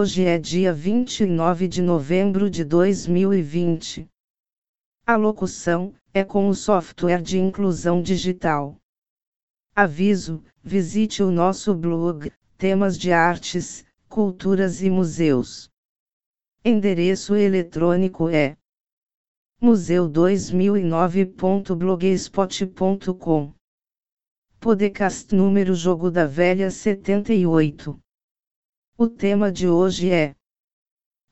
Hoje é dia 29 de novembro de 2020. A locução é com o software de inclusão digital. Aviso: visite o nosso blog, temas de artes, culturas e museus. Endereço eletrônico é museu2009.blogspot.com. Podcast número Jogo da Velha 78. O tema de hoje é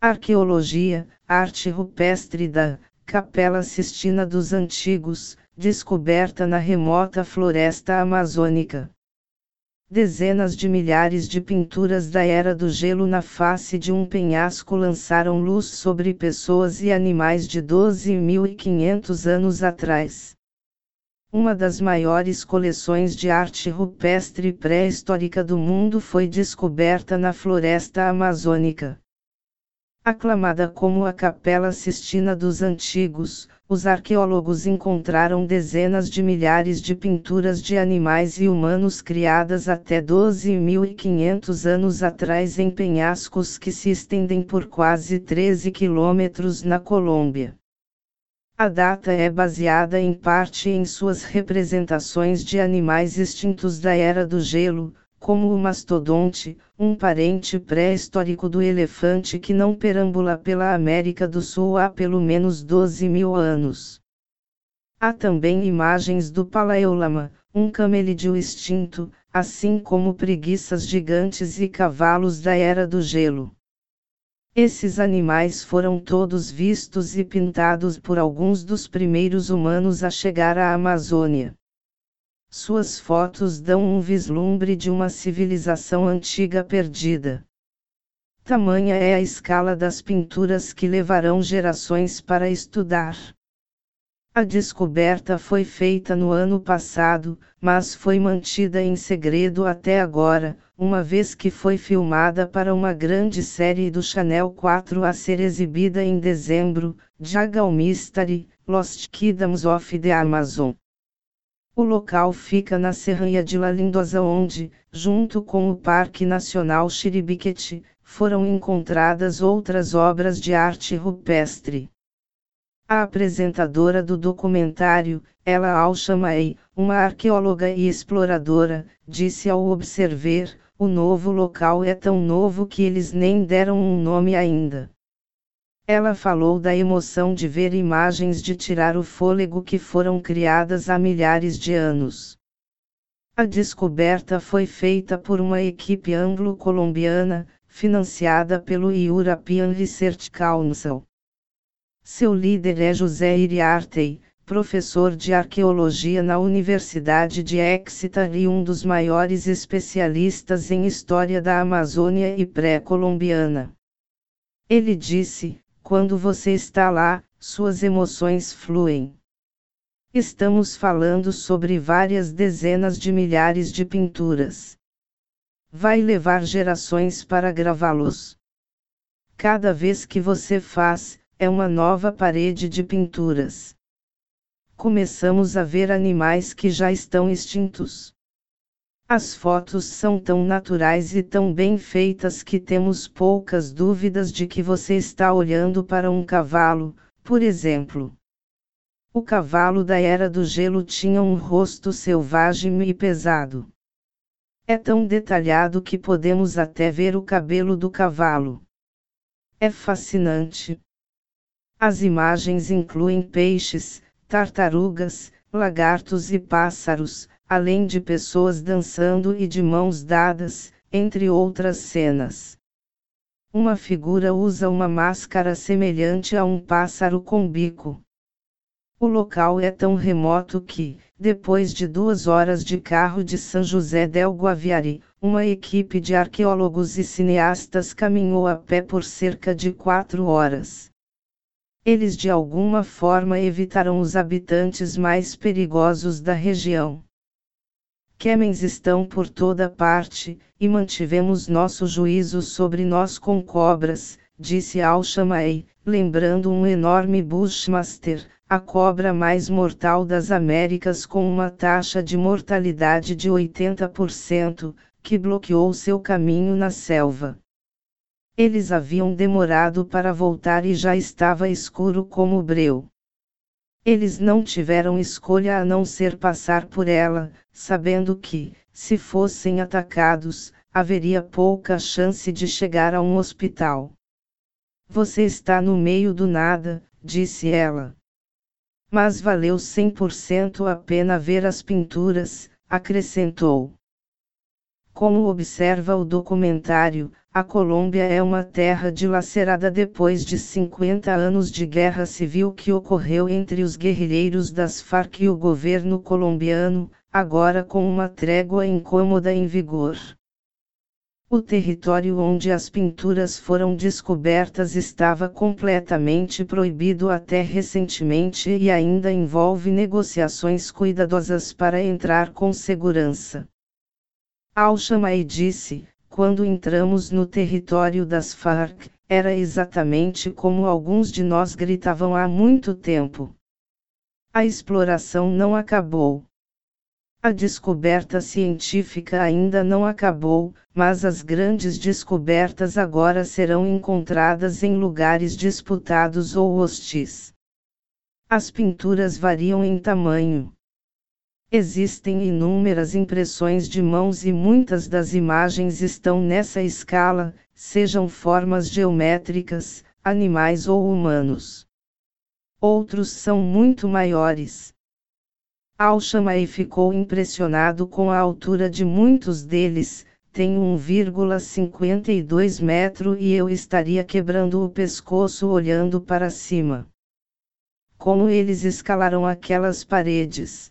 Arqueologia, arte rupestre da Capela Sistina dos Antigos, descoberta na remota floresta amazônica. Dezenas de milhares de pinturas da Era do Gelo na face de um penhasco lançaram luz sobre pessoas e animais de 12.500 anos atrás. Uma das maiores coleções de arte rupestre pré-histórica do mundo foi descoberta na floresta amazônica. Aclamada como a Capela Sistina dos Antigos, os arqueólogos encontraram dezenas de milhares de pinturas de animais e humanos criadas até 12.500 anos atrás em penhascos que se estendem por quase 13 quilômetros na Colômbia. A data é baseada em parte em suas representações de animais extintos da Era do Gelo, como o mastodonte, um parente pré-histórico do elefante que não perambula pela América do Sul há pelo menos 12 mil anos. Há também imagens do Palaeolama, um camelídeo extinto, assim como preguiças gigantes e cavalos da Era do Gelo. Esses animais foram todos vistos e pintados por alguns dos primeiros humanos a chegar à Amazônia. Suas fotos dão um vislumbre de uma civilização antiga perdida. Tamanha é a escala das pinturas que levarão gerações para estudar. A descoberta foi feita no ano passado, mas foi mantida em segredo até agora, uma vez que foi filmada para uma grande série do Channel 4 a ser exibida em dezembro, Jagal Mystery, Lost Kingdoms of the Amazon. O local fica na Serranha de La Lindosa onde, junto com o Parque Nacional Chiribiquete, foram encontradas outras obras de arte rupestre. A apresentadora do documentário, Ela Al-Shamai, uma arqueóloga e exploradora, disse ao Observer: o novo local é tão novo que eles nem deram um nome ainda. Ela falou da emoção de ver imagens de tirar o fôlego que foram criadas há milhares de anos. A descoberta foi feita por uma equipe anglo-colombiana, financiada pelo European Research Council. Seu líder é José Iriartey, professor de arqueologia na Universidade de Exeter e um dos maiores especialistas em história da Amazônia e pré-colombiana. Ele disse: quando você está lá, suas emoções fluem. Estamos falando sobre várias dezenas de milhares de pinturas. Vai levar gerações para gravá-los. Cada vez que você faz, é uma nova parede de pinturas. Começamos a ver animais que já estão extintos. As fotos são tão naturais e tão bem feitas que temos poucas dúvidas de que você está olhando para um cavalo, por exemplo. O cavalo da Era do Gelo tinha um rosto selvagem e pesado. É tão detalhado que podemos até ver o cabelo do cavalo. É fascinante. As imagens incluem peixes, tartarugas, lagartos e pássaros, além de pessoas dançando e de mãos dadas, entre outras cenas. Uma figura usa uma máscara semelhante a um pássaro com bico. O local é tão remoto que, depois de duas horas de carro de São José del Guaviare, uma equipe de arqueólogos e cineastas caminhou a pé por cerca de quatro horas eles de alguma forma evitaram os habitantes mais perigosos da região. Quemens estão por toda parte, e mantivemos nosso juízo sobre nós com cobras, disse Al-Shamai, lembrando um enorme Bushmaster, a cobra mais mortal das Américas com uma taxa de mortalidade de 80%, que bloqueou seu caminho na selva. Eles haviam demorado para voltar e já estava escuro como breu. Eles não tiveram escolha a não ser passar por ela, sabendo que, se fossem atacados, haveria pouca chance de chegar a um hospital. Você está no meio do nada, disse ela. Mas valeu 100% a pena ver as pinturas, acrescentou. Como observa o documentário, a Colômbia é uma terra dilacerada depois de 50 anos de guerra civil que ocorreu entre os guerrilheiros das Farc e o governo colombiano, agora com uma trégua incômoda em vigor. O território onde as pinturas foram descobertas estava completamente proibido até recentemente e ainda envolve negociações cuidadosas para entrar com segurança. Al-Shamai disse: quando entramos no território das Farc, era exatamente como alguns de nós gritavam há muito tempo. A exploração não acabou. A descoberta científica ainda não acabou, mas as grandes descobertas agora serão encontradas em lugares disputados ou hostis. As pinturas variam em tamanho. Existem inúmeras impressões de mãos e muitas das imagens estão nessa escala, sejam formas geométricas, animais ou humanos. Outros são muito maiores. Al-Shamai ficou impressionado com a altura de muitos deles, tenho 1,52 metro e eu estaria quebrando o pescoço olhando para cima. Como eles escalaram aquelas paredes?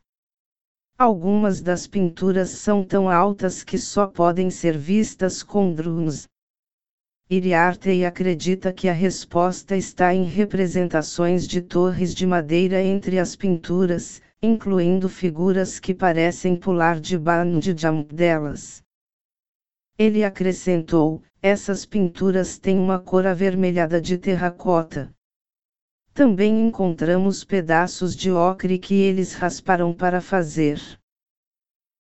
Algumas das pinturas são tão altas que só podem ser vistas com drones. Iriarte acredita que a resposta está em representações de torres de madeira entre as pinturas, incluindo figuras que parecem pular de bungee jump delas. Ele acrescentou: essas pinturas têm uma cor avermelhada de terracota. Também encontramos pedaços de ocre que eles rasparam para fazer.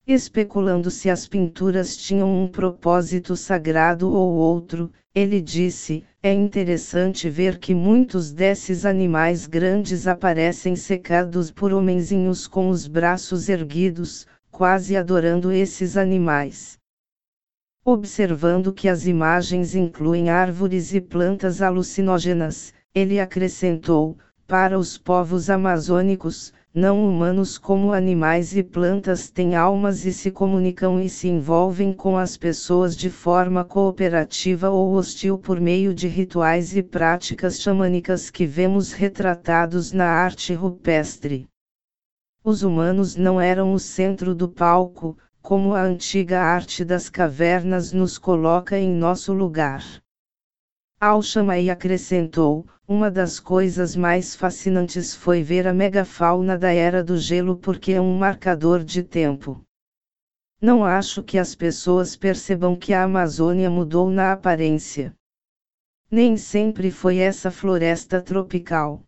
Especulando se as pinturas tinham um propósito sagrado ou outro, ele disse: É interessante ver que muitos desses animais grandes aparecem secados por homenzinhos com os braços erguidos, quase adorando esses animais. Observando que as imagens incluem árvores e plantas alucinógenas, ele acrescentou: para os povos amazônicos, não humanos como animais e plantas têm almas e se comunicam e se envolvem com as pessoas de forma cooperativa ou hostil por meio de rituais e práticas xamânicas que vemos retratados na arte rupestre. Os humanos não eram o centro do palco, como a antiga arte das cavernas nos coloca em nosso lugar. Al-Shamai acrescentou: Uma das coisas mais fascinantes foi ver a megafauna da Era do Gelo porque é um marcador de tempo. Não acho que as pessoas percebam que a Amazônia mudou na aparência. Nem sempre foi essa floresta tropical.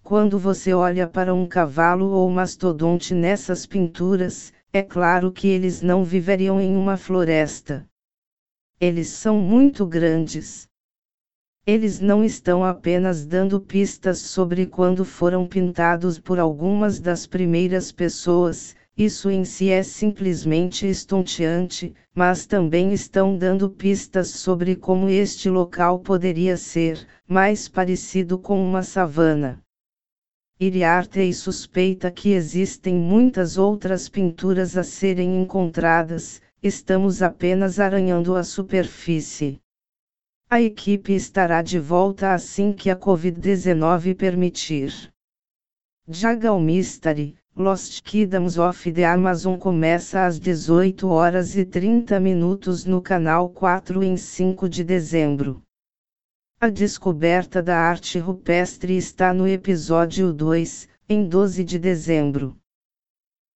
Quando você olha para um cavalo ou mastodonte nessas pinturas, é claro que eles não viveriam em uma floresta. Eles são muito grandes. Eles não estão apenas dando pistas sobre quando foram pintados por algumas das primeiras pessoas, isso em si é simplesmente estonteante, mas também estão dando pistas sobre como este local poderia ser, mais parecido com uma savana. Iriarte suspeita que existem muitas outras pinturas a serem encontradas, estamos apenas arranhando a superfície. A equipe estará de volta assim que a Covid-19 permitir. Jagal Mystery, Lost Kingdoms of the Amazon começa às 18 horas e 30 minutos no canal 4 em 5 de dezembro. A descoberta da arte rupestre está no episódio 2, em 12 de dezembro.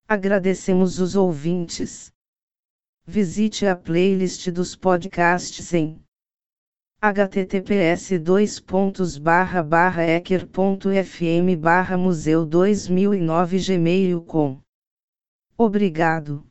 Agradecemos os ouvintes. Visite a playlist dos podcasts em https dois pontos barra barra ecker.fm barra museu 2009 gmail com Obrigado.